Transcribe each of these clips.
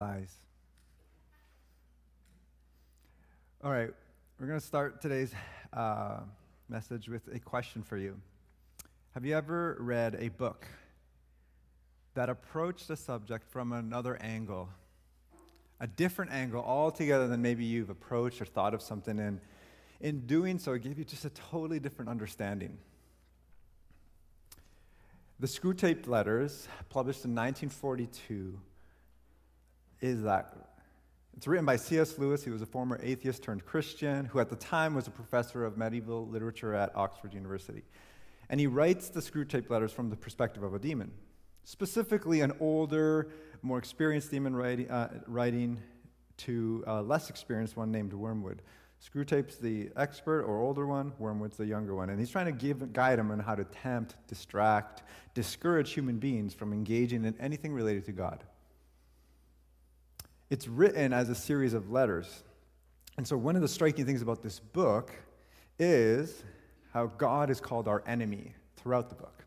eyes. All right, we're going to start today's uh, message with a question for you. Have you ever read a book that approached a subject from another angle? A different angle altogether than maybe you've approached or thought of something in. In doing so, it gave you just a totally different understanding. The Screwtape Letters, published in 1942, is that it's written by C.S. Lewis, who was a former atheist turned Christian, who at the time was a professor of medieval literature at Oxford University. And he writes the Screwtape letters from the perspective of a demon, specifically an older, more experienced demon writing, uh, writing to a less experienced one named Wormwood. Screwtape's the expert or older one, Wormwood's the younger one. And he's trying to give, guide him on how to tempt, distract, discourage human beings from engaging in anything related to God. It's written as a series of letters. And so, one of the striking things about this book is how God is called our enemy throughout the book.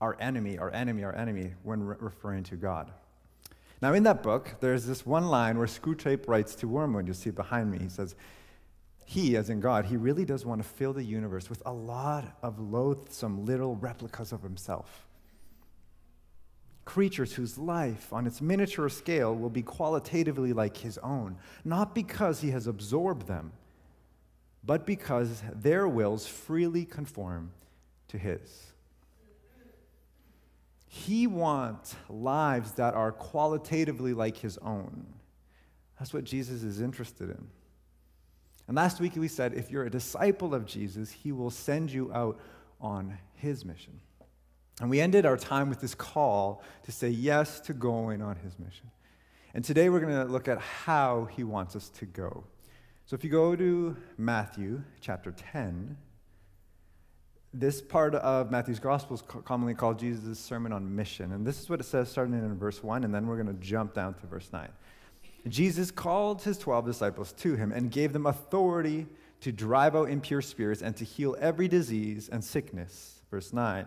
Our enemy, our enemy, our enemy, when re- referring to God. Now, in that book, there's this one line where Screwtape writes to Wormwood. You see behind me. He says, He, as in God, he really does want to fill the universe with a lot of loathsome little replicas of himself creatures whose life on its miniature scale will be qualitatively like his own, not because he has absorbed them, but because their wills freely conform to his. He wants lives that are qualitatively like his own. That's what Jesus is interested in. And last week we said if you're a disciple of Jesus, he will send you out on his mission. And we ended our time with this call to say yes to going on his mission. And today we're going to look at how he wants us to go. So if you go to Matthew chapter 10, this part of Matthew's gospel is commonly called Jesus' sermon on mission. And this is what it says starting in verse 1, and then we're going to jump down to verse 9. Jesus called his 12 disciples to him and gave them authority to drive out impure spirits and to heal every disease and sickness. Verse 9.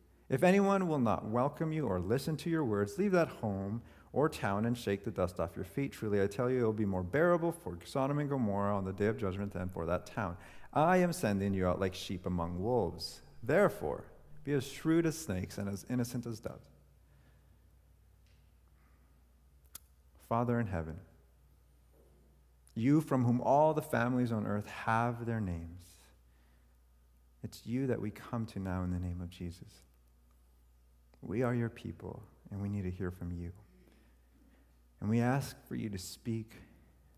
If anyone will not welcome you or listen to your words, leave that home or town and shake the dust off your feet. Truly, I tell you, it will be more bearable for Sodom and Gomorrah on the day of judgment than for that town. I am sending you out like sheep among wolves. Therefore, be as shrewd as snakes and as innocent as doves. Father in heaven, you from whom all the families on earth have their names, it's you that we come to now in the name of Jesus. We are your people, and we need to hear from you. And we ask for you to speak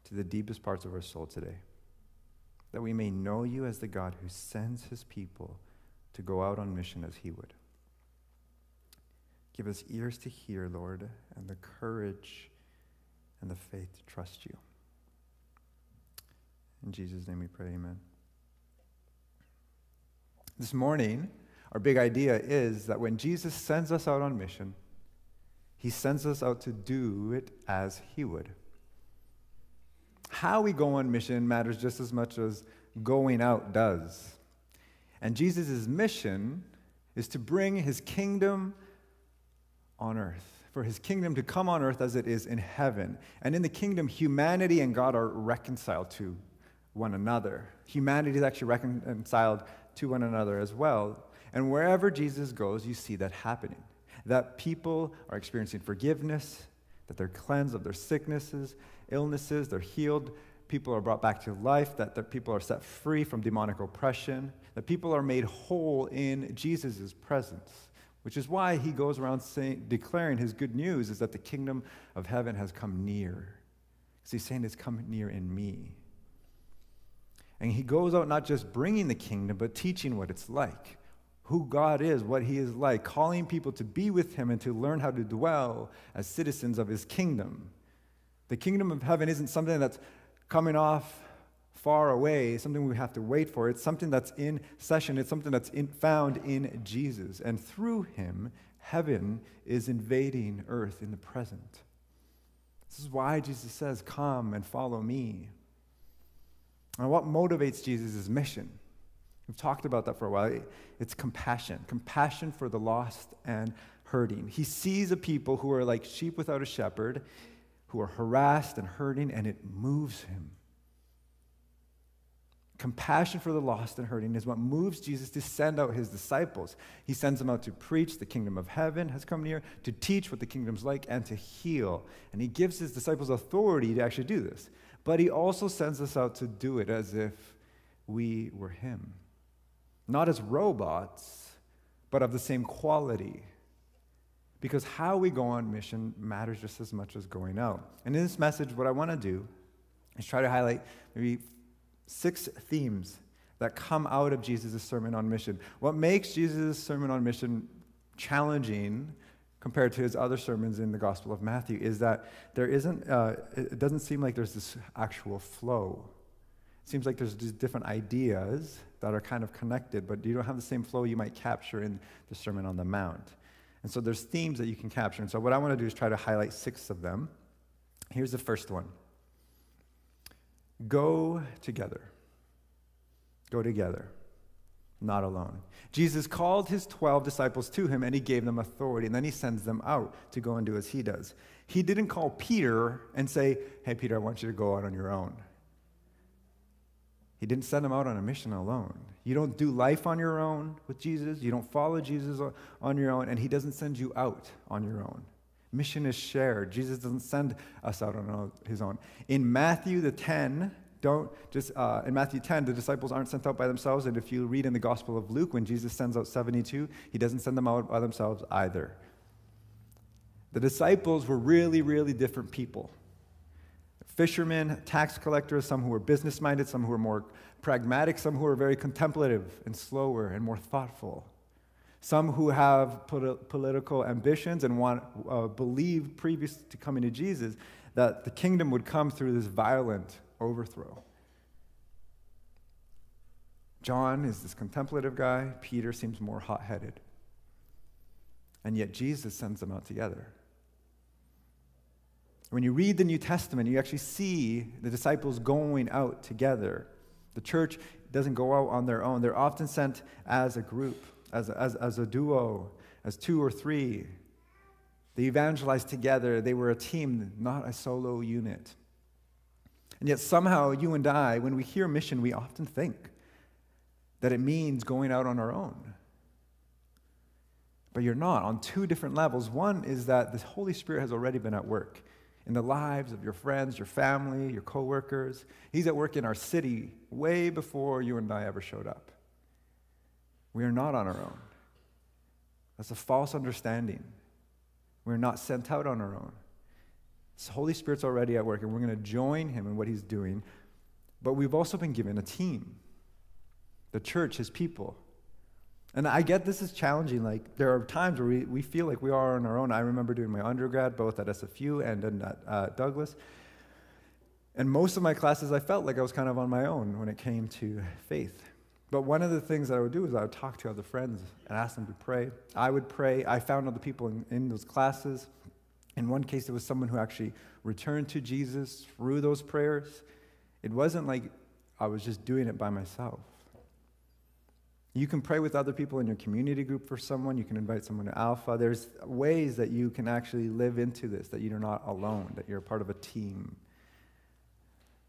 to the deepest parts of our soul today, that we may know you as the God who sends his people to go out on mission as he would. Give us ears to hear, Lord, and the courage and the faith to trust you. In Jesus' name we pray, amen. This morning, our big idea is that when Jesus sends us out on mission, he sends us out to do it as he would. How we go on mission matters just as much as going out does. And Jesus' mission is to bring his kingdom on earth, for his kingdom to come on earth as it is in heaven. And in the kingdom, humanity and God are reconciled to one another. Humanity is actually reconciled to one another as well. And wherever Jesus goes, you see that happening. That people are experiencing forgiveness, that they're cleansed of their sicknesses, illnesses, they're healed, people are brought back to life, that people are set free from demonic oppression, that people are made whole in Jesus' presence. Which is why he goes around saying, declaring his good news is that the kingdom of heaven has come near. Because he's saying it's come near in me. And he goes out not just bringing the kingdom, but teaching what it's like who God is, what He is like, calling people to be with Him and to learn how to dwell as citizens of His kingdom. The kingdom of heaven isn't something that's coming off far away, something we have to wait for. It's something that's in session, it's something that's in, found in Jesus. And through him, heaven is invading earth in the present. This is why Jesus says, Come and follow me. And what motivates Jesus' mission? We've talked about that for a while. It's compassion compassion for the lost and hurting. He sees a people who are like sheep without a shepherd, who are harassed and hurting, and it moves him. Compassion for the lost and hurting is what moves Jesus to send out his disciples. He sends them out to preach the kingdom of heaven has come near, to teach what the kingdom's like, and to heal. And he gives his disciples authority to actually do this. But he also sends us out to do it as if we were him. Not as robots, but of the same quality. Because how we go on mission matters just as much as going out. And in this message, what I want to do is try to highlight maybe six themes that come out of Jesus' sermon on mission. What makes Jesus' sermon on mission challenging compared to his other sermons in the Gospel of Matthew is that there isn't, uh, it doesn't seem like there's this actual flow. It seems like there's these different ideas that are kind of connected, but you don't have the same flow you might capture in the Sermon on the Mount. And so there's themes that you can capture. And so what I want to do is try to highlight six of them. Here's the first one Go together. Go together, not alone. Jesus called his 12 disciples to him and he gave them authority, and then he sends them out to go and do as he does. He didn't call Peter and say, Hey, Peter, I want you to go out on your own. He didn't send them out on a mission alone. You don't do life on your own with Jesus. You don't follow Jesus on your own, and he doesn't send you out on your own. Mission is shared. Jesus doesn't send us out on his own. In Matthew the 10, don't just, uh, in Matthew 10, the disciples aren't sent out by themselves. And if you read in the Gospel of Luke, when Jesus sends out 72, he doesn't send them out by themselves either. The disciples were really, really different people fishermen, tax collectors, some who were business minded, some who were more pragmatic, some who were very contemplative and slower and more thoughtful some who have polit- political ambitions and want uh, believed previous to coming to Jesus that the kingdom would come through this violent overthrow. John is this contemplative guy, Peter seems more hot headed. And yet Jesus sends them out together. When you read the New Testament, you actually see the disciples going out together. The church doesn't go out on their own, they're often sent as a group as, as, as a duo, as two or three. They evangelized together. They were a team, not a solo unit. And yet, somehow, you and I, when we hear mission, we often think that it means going out on our own. But you're not on two different levels. One is that the Holy Spirit has already been at work in the lives of your friends, your family, your coworkers. He's at work in our city way before you and I ever showed up. We are not on our own. That's a false understanding. We're not sent out on our own. The Holy Spirit's already at work, and we're going to join Him in what He's doing. But we've also been given a team the church, His people. And I get this is challenging. Like, there are times where we, we feel like we are on our own. I remember doing my undergrad both at SFU and at uh, Douglas. And most of my classes, I felt like I was kind of on my own when it came to faith. But one of the things that I would do is I would talk to other friends and ask them to pray. I would pray. I found other people in, in those classes. In one case, it was someone who actually returned to Jesus through those prayers. It wasn't like I was just doing it by myself. You can pray with other people in your community group for someone. You can invite someone to Alpha. There's ways that you can actually live into this, that you're not alone, that you're part of a team.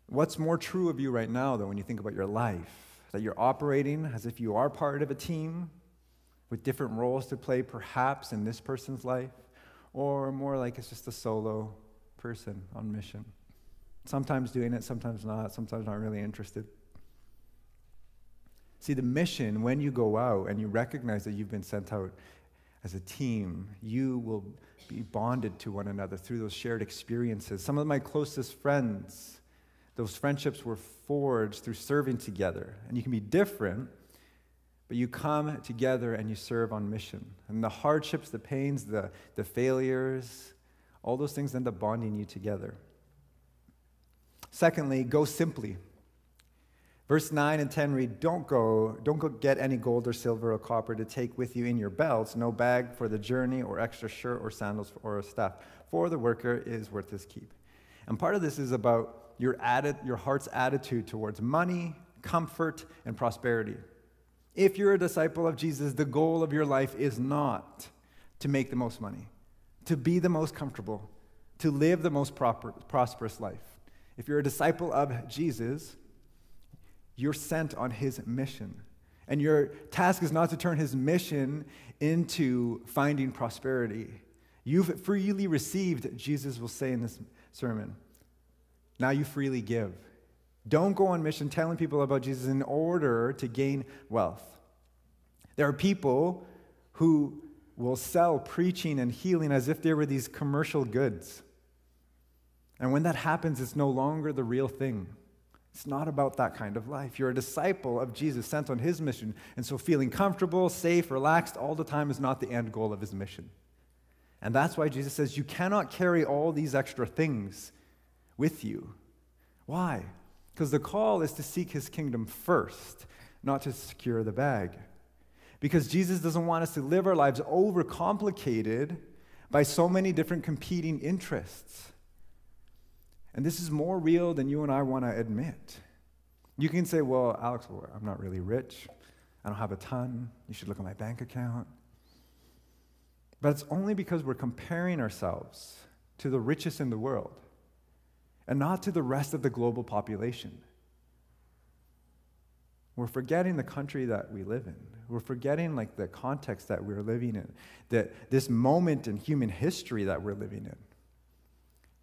What's more true of you right now, though, when you think about your life? that you're operating as if you are part of a team with different roles to play, perhaps in this person's life, or more like it's just a solo person on mission. Sometimes doing it, sometimes not, sometimes not really interested. See, the mission, when you go out and you recognize that you've been sent out as a team, you will be bonded to one another through those shared experiences. Some of my closest friends those friendships were forged through serving together. And you can be different, but you come together and you serve on mission. And the hardships, the pains, the, the failures, all those things end up bonding you together. Secondly, go simply. Verse 9 and 10 read, Don't go, don't go get any gold or silver or copper to take with you in your belts, no bag for the journey, or extra shirt or sandals or a staff, for the worker is worth his keep. And part of this is about your, added, your heart's attitude towards money, comfort, and prosperity. If you're a disciple of Jesus, the goal of your life is not to make the most money, to be the most comfortable, to live the most proper, prosperous life. If you're a disciple of Jesus, you're sent on his mission. And your task is not to turn his mission into finding prosperity. You've freely received, Jesus will say in this sermon. Now you freely give. Don't go on mission telling people about Jesus in order to gain wealth. There are people who will sell preaching and healing as if they were these commercial goods. And when that happens, it's no longer the real thing. It's not about that kind of life. You're a disciple of Jesus sent on his mission. And so feeling comfortable, safe, relaxed all the time is not the end goal of his mission. And that's why Jesus says you cannot carry all these extra things with you. Why? Because the call is to seek his kingdom first, not to secure the bag. Because Jesus doesn't want us to live our lives overcomplicated by so many different competing interests. And this is more real than you and I want to admit. You can say, well, Alex, well, I'm not really rich. I don't have a ton. You should look at my bank account. But it's only because we're comparing ourselves to the richest in the world and not to the rest of the global population. We're forgetting the country that we live in. We're forgetting like the context that we're living in, that this moment in human history that we're living in.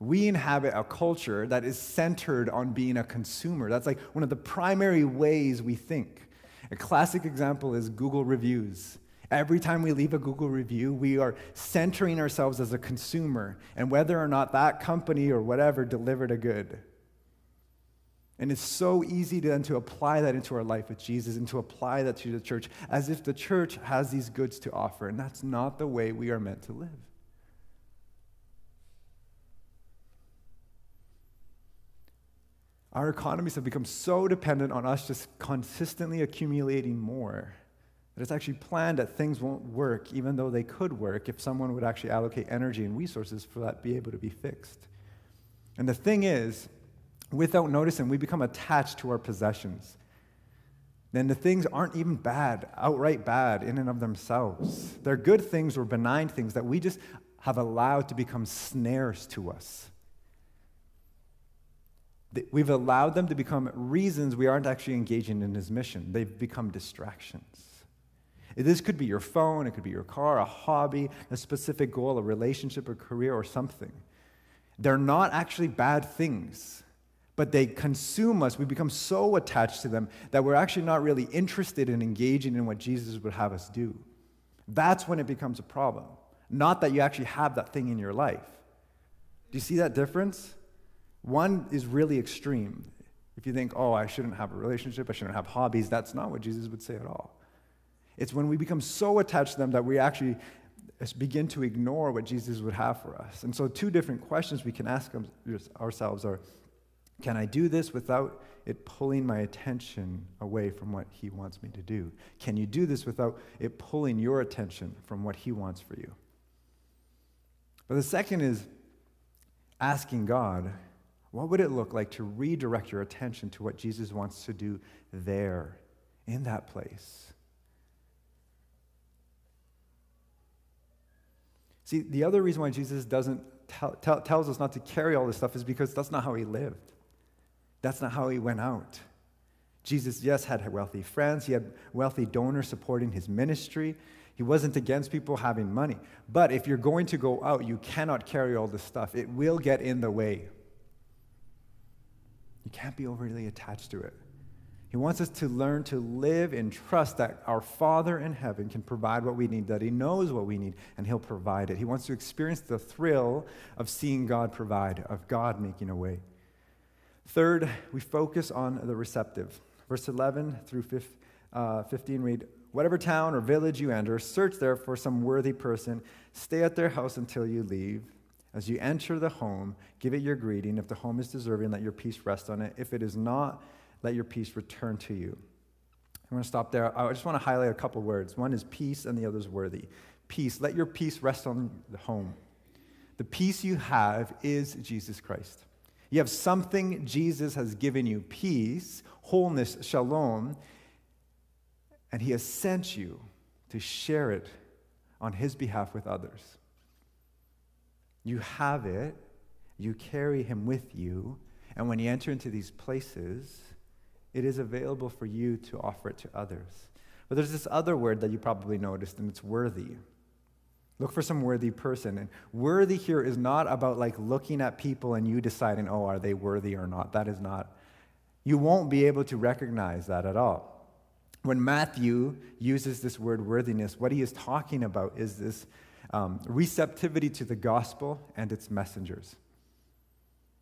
We inhabit a culture that is centered on being a consumer. That's like one of the primary ways we think. A classic example is Google reviews. Every time we leave a Google review, we are centering ourselves as a consumer and whether or not that company or whatever delivered a good. And it's so easy then to apply that into our life with Jesus and to apply that to the church as if the church has these goods to offer. And that's not the way we are meant to live. Our economies have become so dependent on us just consistently accumulating more that it's actually planned that things won't work, even though they could work if someone would actually allocate energy and resources for that to be able to be fixed. And the thing is, without noticing, we become attached to our possessions. Then the things aren't even bad, outright bad in and of themselves. They're good things or benign things that we just have allowed to become snares to us. We've allowed them to become reasons we aren't actually engaging in his mission. They've become distractions. This could be your phone, it could be your car, a hobby, a specific goal, a relationship, a career, or something. They're not actually bad things, but they consume us. We become so attached to them that we're actually not really interested in engaging in what Jesus would have us do. That's when it becomes a problem. Not that you actually have that thing in your life. Do you see that difference? One is really extreme. If you think, oh, I shouldn't have a relationship, I shouldn't have hobbies, that's not what Jesus would say at all. It's when we become so attached to them that we actually uh, begin to ignore what Jesus would have for us. And so, two different questions we can ask ourselves are Can I do this without it pulling my attention away from what He wants me to do? Can you do this without it pulling your attention from what He wants for you? But the second is asking God, what would it look like to redirect your attention to what Jesus wants to do there, in that place? See, the other reason why Jesus doesn't tell, tell, tells us not to carry all this stuff is because that's not how he lived. That's not how he went out. Jesus, yes, had wealthy friends. He had wealthy donors supporting his ministry. He wasn't against people having money. But if you're going to go out, you cannot carry all this stuff. It will get in the way. You can't be overly attached to it. He wants us to learn to live in trust that our Father in heaven can provide what we need, that He knows what we need, and He'll provide it. He wants to experience the thrill of seeing God provide, of God making a way. Third, we focus on the receptive. Verse 11 through uh, 15 read Whatever town or village you enter, search there for some worthy person, stay at their house until you leave. As you enter the home, give it your greeting. If the home is deserving, let your peace rest on it. If it is not, let your peace return to you. I'm going to stop there. I just want to highlight a couple words. One is peace, and the other is worthy. Peace. Let your peace rest on the home. The peace you have is Jesus Christ. You have something Jesus has given you peace, wholeness, shalom, and He has sent you to share it on His behalf with others. You have it, you carry Him with you, and when you enter into these places, it is available for you to offer it to others. But there's this other word that you probably noticed, and it's worthy. Look for some worthy person. And worthy here is not about like looking at people and you deciding, oh, are they worthy or not? That is not. You won't be able to recognize that at all. When Matthew uses this word worthiness, what he is talking about is this um, receptivity to the gospel and its messengers.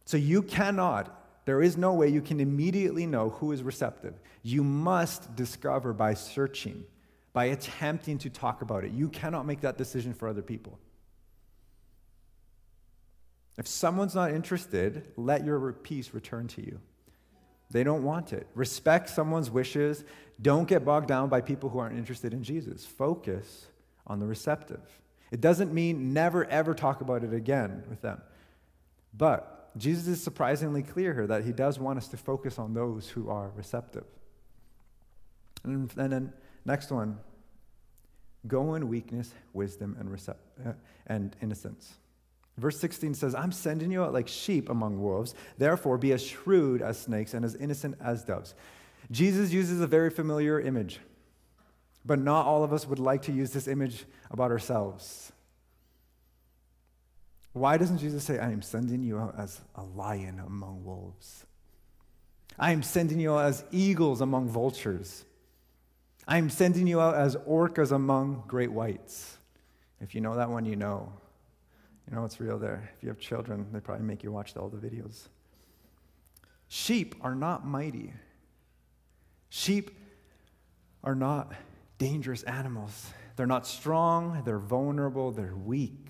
So you cannot, there is no way you can immediately know who is receptive. You must discover by searching, by attempting to talk about it. You cannot make that decision for other people. If someone's not interested, let your peace return to you. They don't want it. Respect someone's wishes. Don't get bogged down by people who aren't interested in Jesus. Focus on the receptive. It doesn't mean never ever talk about it again with them. But Jesus is surprisingly clear here that he does want us to focus on those who are receptive. And, then, next one go in weakness, wisdom, and, recept- uh, and innocence. Verse 16 says, I'm sending you out like sheep among wolves. Therefore, be as shrewd as snakes and as innocent as doves. Jesus uses a very familiar image. But not all of us would like to use this image about ourselves. Why doesn't Jesus say, I am sending you out as a lion among wolves? I am sending you out as eagles among vultures. I am sending you out as orcas among great whites. If you know that one, you know. You know it's real there. If you have children, they probably make you watch all the videos. Sheep are not mighty. Sheep are not dangerous animals. They're not strong, they're vulnerable, they're weak.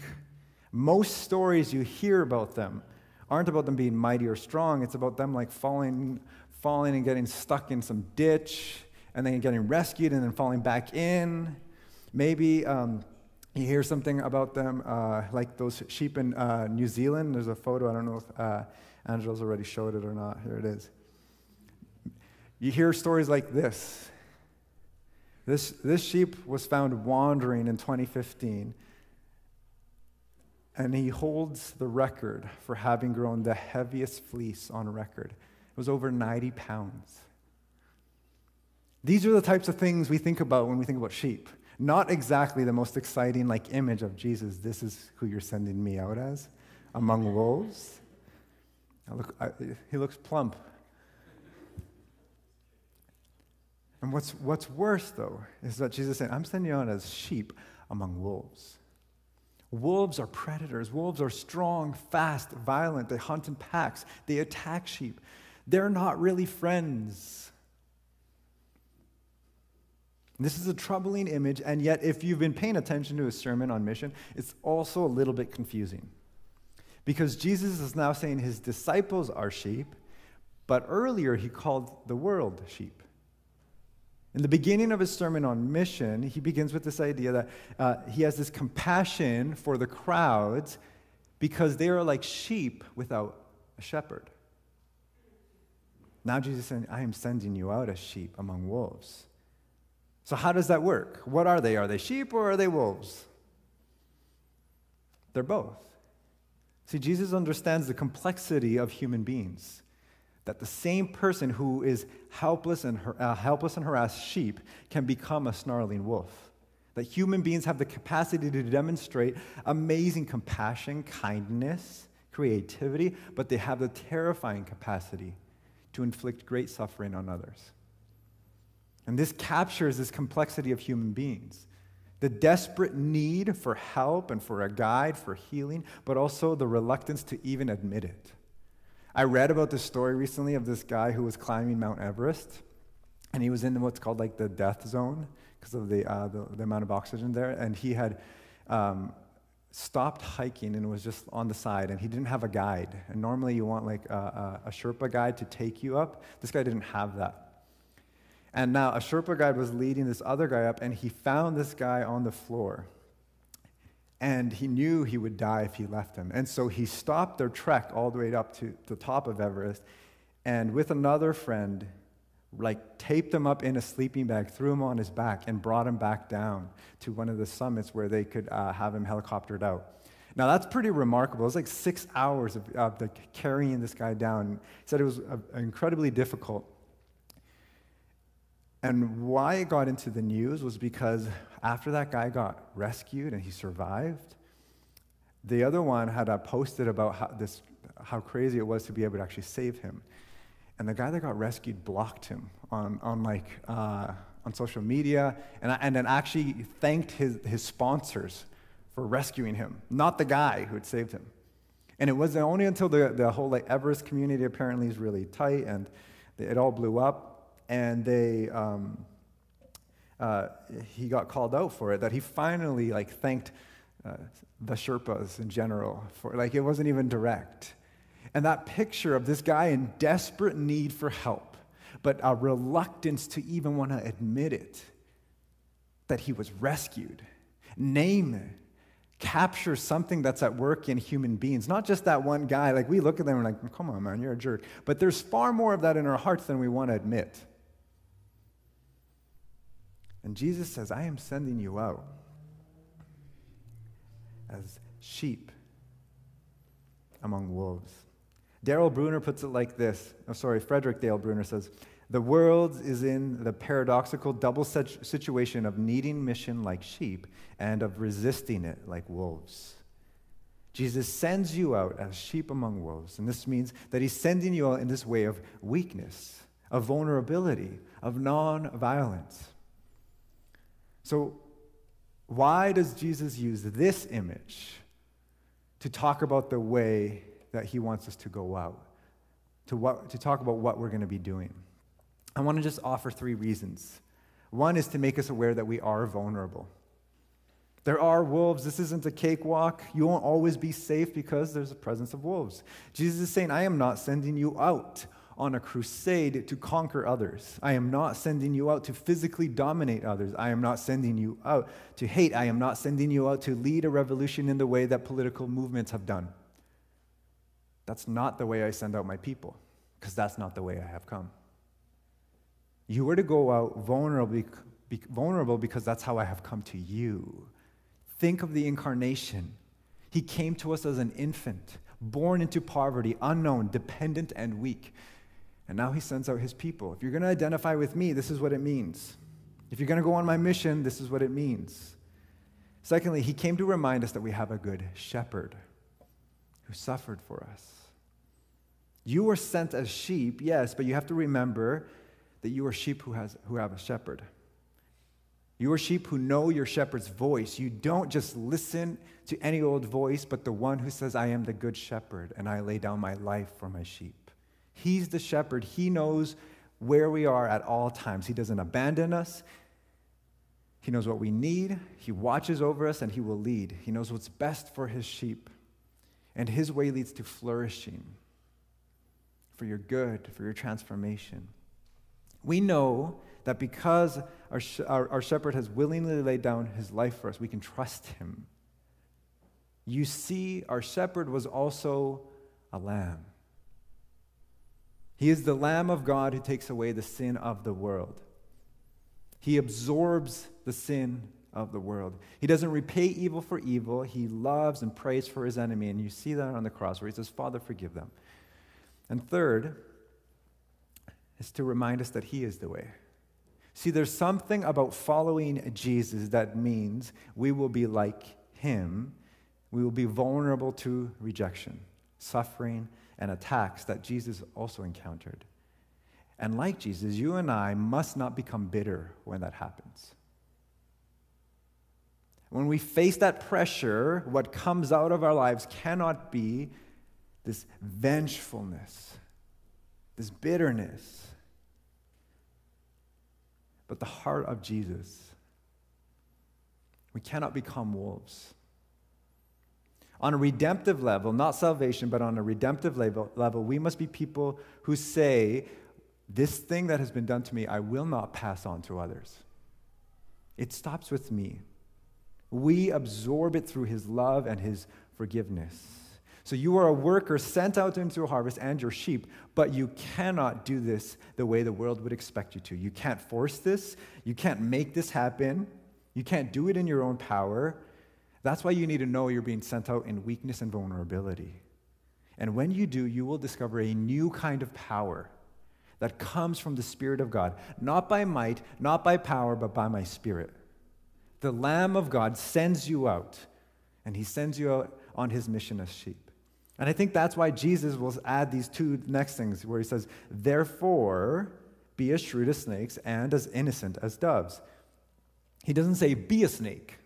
Most stories you hear about them aren't about them being mighty or strong, it's about them like falling, falling and getting stuck in some ditch and then getting rescued and then falling back in. Maybe um, you hear something about them, uh, like those sheep in uh, New Zealand. There's a photo, I don't know if uh, Angela's already showed it or not. Here it is. You hear stories like this this, this sheep was found wandering in 2015, and he holds the record for having grown the heaviest fleece on record. It was over 90 pounds. These are the types of things we think about when we think about sheep. Not exactly the most exciting like image of Jesus. This is who you're sending me out as among wolves. Look, I, he looks plump. And what's, what's worse, though, is that Jesus said, I'm sending you out as sheep among wolves. Wolves are predators. Wolves are strong, fast, violent. They hunt in packs, they attack sheep. They're not really friends. This is a troubling image, and yet, if you've been paying attention to his sermon on mission, it's also a little bit confusing. Because Jesus is now saying his disciples are sheep, but earlier he called the world sheep. In the beginning of his sermon on mission, he begins with this idea that uh, he has this compassion for the crowds because they are like sheep without a shepherd. Now Jesus is saying, I am sending you out as sheep among wolves. So, how does that work? What are they? Are they sheep or are they wolves? They're both. See, Jesus understands the complexity of human beings that the same person who is helpless and, uh, helpless and harassed sheep can become a snarling wolf. That human beings have the capacity to demonstrate amazing compassion, kindness, creativity, but they have the terrifying capacity to inflict great suffering on others. And this captures this complexity of human beings the desperate need for help and for a guide, for healing, but also the reluctance to even admit it. I read about this story recently of this guy who was climbing Mount Everest, and he was in what's called like the death zone because of the, uh, the, the, amount of oxygen there. And he had, um, stopped hiking and was just on the side, and he didn't have a guide. And normally you want like a, a, a Sherpa guide to take you up. This guy didn't have that. And now a Sherpa guide was leading this other guy up, and he found this guy on the floor. And he knew he would die if he left him. And so he stopped their trek all the way up to the top of Everest, and with another friend, like taped him up in a sleeping bag, threw him on his back, and brought him back down to one of the summits where they could uh, have him helicoptered out. Now that's pretty remarkable. It was like six hours of, of the, carrying this guy down. He said it was uh, incredibly difficult. And why it got into the news was because after that guy got rescued and he survived, the other one had uh, posted about how, this, how crazy it was to be able to actually save him. And the guy that got rescued blocked him on, on like, uh, on social media and, and then actually thanked his, his sponsors for rescuing him, not the guy who had saved him. And it wasn't only until the, the whole like Everest community apparently is really tight and it all blew up and they, um, uh, he got called out for it, that he finally like thanked uh, the Sherpas in general for, like it wasn't even direct. And that picture of this guy in desperate need for help, but a reluctance to even want to admit it, that he was rescued, name it, capture something that's at work in human beings. Not just that one guy, like we look at them and like, come on, man, you're a jerk. But there's far more of that in our hearts than we want to admit. And Jesus says, I am sending you out as sheep among wolves. Daryl Bruner puts it like this. Oh, sorry, Frederick Dale Bruner says, The world is in the paradoxical double situation of needing mission like sheep and of resisting it like wolves. Jesus sends you out as sheep among wolves, and this means that he's sending you out in this way of weakness, of vulnerability, of non violence. So, why does Jesus use this image to talk about the way that he wants us to go out, to, what, to talk about what we're going to be doing? I want to just offer three reasons. One is to make us aware that we are vulnerable. There are wolves. This isn't a cakewalk. You won't always be safe because there's a presence of wolves. Jesus is saying, I am not sending you out on a crusade to conquer others. I am not sending you out to physically dominate others. I am not sending you out to hate. I am not sending you out to lead a revolution in the way that political movements have done. That's not the way I send out my people, because that's not the way I have come. You are to go out vulnerable, vulnerable because that's how I have come to you. Think of the incarnation. He came to us as an infant, born into poverty, unknown, dependent, and weak. And now he sends out his people. If you're going to identify with me, this is what it means. If you're going to go on my mission, this is what it means. Secondly, he came to remind us that we have a good shepherd who suffered for us. You were sent as sheep, yes, but you have to remember that you are sheep who, has, who have a shepherd. You are sheep who know your shepherd's voice. You don't just listen to any old voice, but the one who says, I am the good shepherd, and I lay down my life for my sheep. He's the shepherd. He knows where we are at all times. He doesn't abandon us. He knows what we need. He watches over us and he will lead. He knows what's best for his sheep. And his way leads to flourishing for your good, for your transformation. We know that because our, our, our, shepherd has willingly laid down his life for us, we can trust him. You see, our shepherd was also a lamb. He is the Lamb of God who takes away the sin of the world. He absorbs the sin of the world. He doesn't repay evil for evil. He loves and prays for his enemy. And you see that on the cross where he says, Father, forgive them. And third is to remind us that he is the way. See, there's something about following Jesus that means we will be like him. We will be vulnerable to rejection, suffering, and attacks that Jesus also encountered. And like Jesus, you and I must not become bitter when that happens. When we face that pressure, what comes out of our lives cannot be this vengefulness, this bitterness, but the heart of Jesus. We cannot become wolves. On a redemptive level, not salvation, but on a redemptive level, level, we must be people who say, This thing that has been done to me, I will not pass on to others. It stops with me. We absorb it through his love and his forgiveness. So you are a worker sent out into a harvest and your sheep, but you cannot do this the way the world would expect you to. You can't force this. You can't make this happen. You can't do it in your own power. That's why you need to know you're being sent out in weakness and vulnerability. And when you do, you will discover a new kind of power that comes from the Spirit of God, not by might, not by power, but by my Spirit. The Lamb of God sends you out, and He sends you out on His mission as sheep. And I think that's why Jesus will add these two next things, where He says, Therefore, be as shrewd as snakes and as innocent as doves. He doesn't say, Be a snake.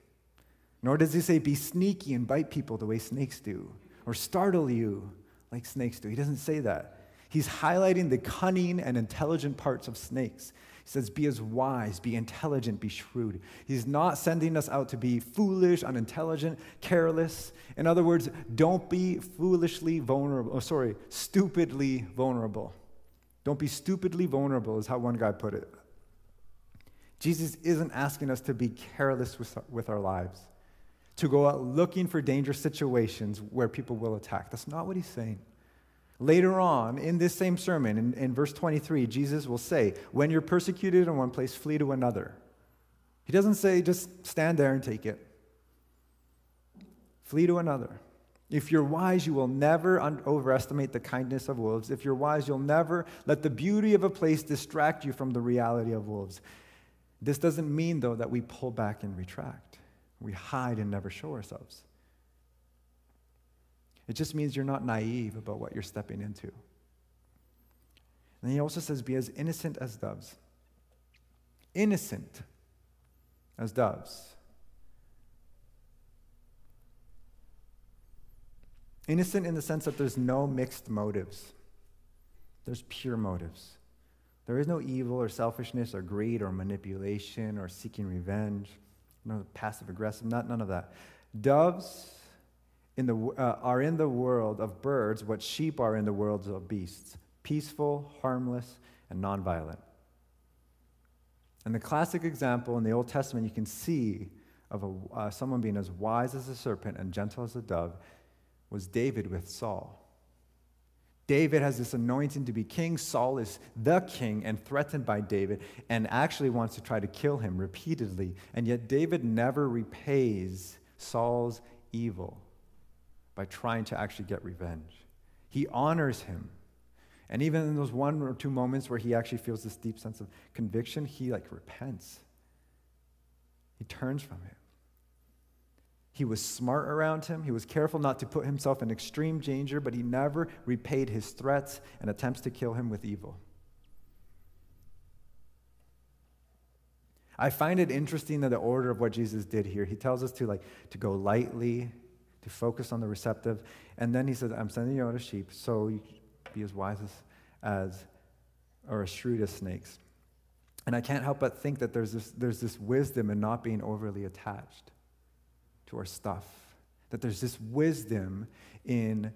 Nor does he say, be sneaky and bite people the way snakes do, or startle you like snakes do. He doesn't say that. He's highlighting the cunning and intelligent parts of snakes. He says, be as wise, be intelligent, be shrewd. He's not sending us out to be foolish, unintelligent, careless. In other words, don't be foolishly vulnerable, oh, sorry, stupidly vulnerable. Don't be stupidly vulnerable, is how one guy put it. Jesus isn't asking us to be careless with, with our lives to go out looking for dangerous situations where people will attack. That's not what he's saying. Later on in this same sermon, in, in verse 23, Jesus will say, When you're persecuted in one place, flee to another. He doesn't say just stand there and take it. Flee to another. If you're wise, you will never un- overestimate the kindness of wolves. If you're wise, you'll never let the beauty of a place distract you from the reality of wolves. This doesn't mean, though, that we pull back and retract. We hide and never show ourselves. It just means you're not naive about what you're stepping into. And he also says, be as innocent as doves. Innocent as doves. Innocent in the sense that there's no mixed motives, there's pure motives. There is no evil or selfishness or greed or manipulation or seeking revenge no passive aggressive, not none of that. Doves in the, uh, are in the world of birds what sheep are in the world of beasts peaceful, harmless, and nonviolent. And the classic example in the Old Testament you can see of a, uh, someone being as wise as a serpent and gentle as a dove was David with Saul. David has this anointing to be king. Saul is the king and threatened by David and actually wants to try to kill him repeatedly. And yet, David never repays Saul's evil by trying to actually get revenge. He honors him. And even in those one or two moments where he actually feels this deep sense of conviction, he like repents. He turns from it. He was smart around him. He was careful not to put himself in extreme danger, but he never repaid his threats and attempts to kill him with evil. I find it interesting that the order of what Jesus did here. He tells us to like to go lightly, to focus on the receptive, and then he says, "I'm sending you out as sheep, so you be as wise as, as or as shrewd as snakes." And I can't help but think that there's this, there's this wisdom in not being overly attached to our stuff. That there's this wisdom in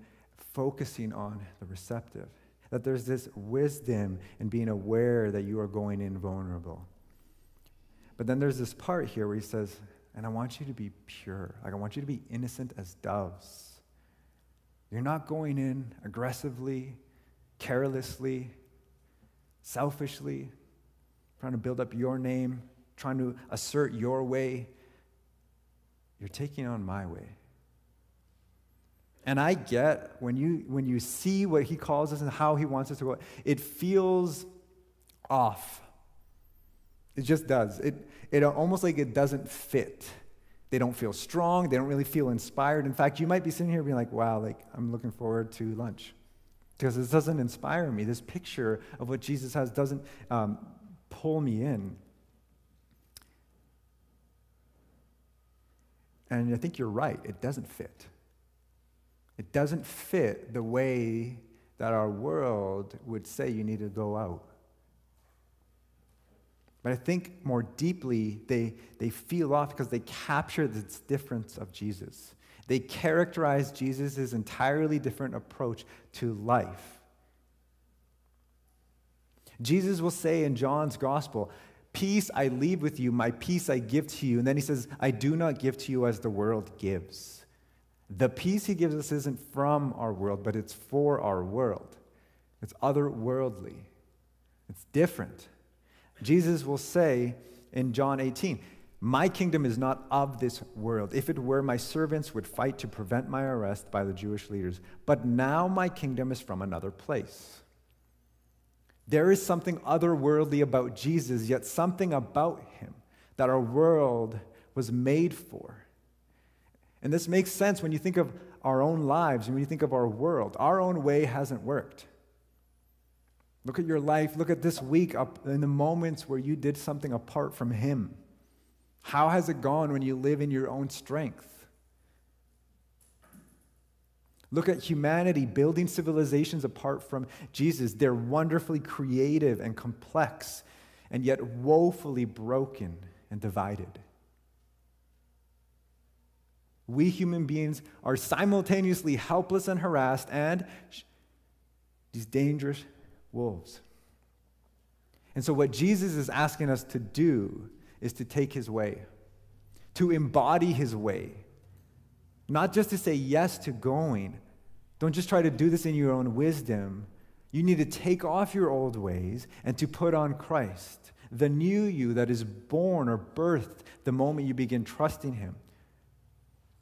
focusing on the receptive. That there's this wisdom in being aware that you are going in vulnerable. But then there's this part here where he says, and I want you to be pure. Like, I want you to be innocent as doves. You're not going in aggressively, carelessly, selfishly, trying to build up your name, trying to assert your way. You're taking on my way. And I get when you when you see what he calls us and how he wants us to go, it feels off. It just does. It it almost like it doesn't fit. They don't feel strong. They don't really feel inspired. In fact, you might be sitting here being like, wow, like I'm looking forward to lunch. Because this doesn't inspire me. This picture of what Jesus has doesn't um, pull me in. And I think you're right, it doesn't fit. It doesn't fit the way that our world would say you need to go out. But I think more deeply, they, they feel off because they capture this difference of Jesus. They characterize Jesus' entirely different approach to life. Jesus will say in John's gospel, Peace I leave with you, my peace I give to you. And then he says, I do not give to you as the world gives. The peace he gives us isn't from our world, but it's for our world. It's otherworldly, it's different. Jesus will say in John 18, My kingdom is not of this world. If it were, my servants would fight to prevent my arrest by the Jewish leaders. But now my kingdom is from another place. There is something otherworldly about Jesus, yet something about him that our world was made for. And this makes sense when you think of our own lives and when you think of our world. Our own way hasn't worked. Look at your life. Look at this week up in the moments where you did something apart from Him. How has it gone when you live in your own strength? Look at humanity building civilizations apart from Jesus. They're wonderfully creative and complex, and yet woefully broken and divided. We human beings are simultaneously helpless and harassed, and these dangerous wolves. And so, what Jesus is asking us to do is to take his way, to embody his way not just to say yes to going. Don't just try to do this in your own wisdom. You need to take off your old ways and to put on Christ, the new you that is born or birthed the moment you begin trusting Him.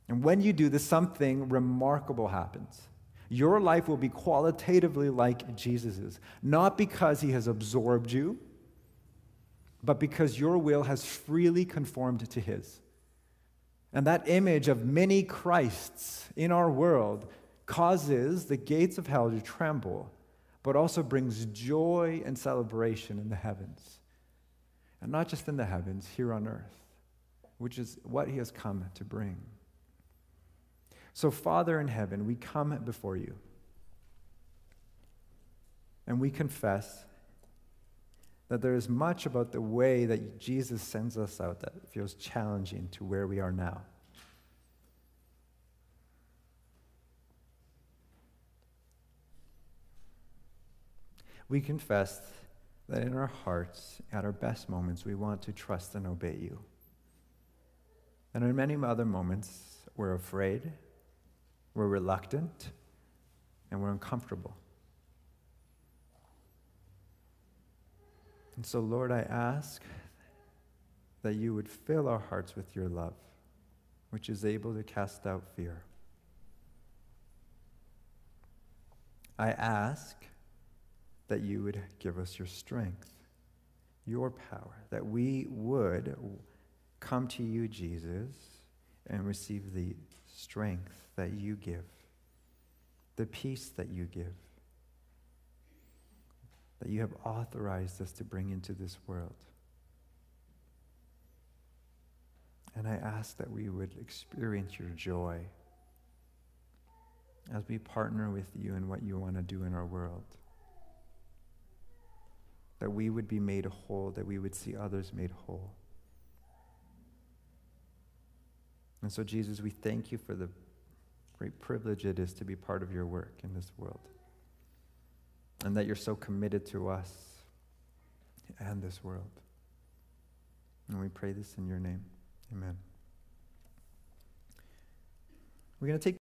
And when you do this, something remarkable happens. Your life will be qualitatively like Jesus's, not because He has absorbed you, but because your will has freely conformed to His. And that image of many Christs in our world causes the gates of hell to tremble, but also brings joy and celebration in the heavens. And not just in the heavens, here on earth, which is what he has come to bring. So, Father in heaven, we come before you. And we confess that there is much about the way that Jesus sends us out that feels challenging to where we are now. We confess that in our hearts, at our best moments, we want to trust and obey you. And in many other moments, we're afraid, we're reluctant, and we're uncomfortable. And so, Lord, I ask that you would fill our hearts with your love, which is able to cast out fear. I ask that you would give us your strength, your power, that we would come to you, Jesus, and receive the strength that you give, the peace that you give that you have authorized us to bring into this world. And I ask that we would experience your joy as we partner with you in what you want to do in our world. That we would be made whole, that we would see others made whole. And so, Jesus, we thank you for the great privilege it is to be part of your work in this world and that you're so committed to us and this world. And we pray this in your name. Amen. We're going to take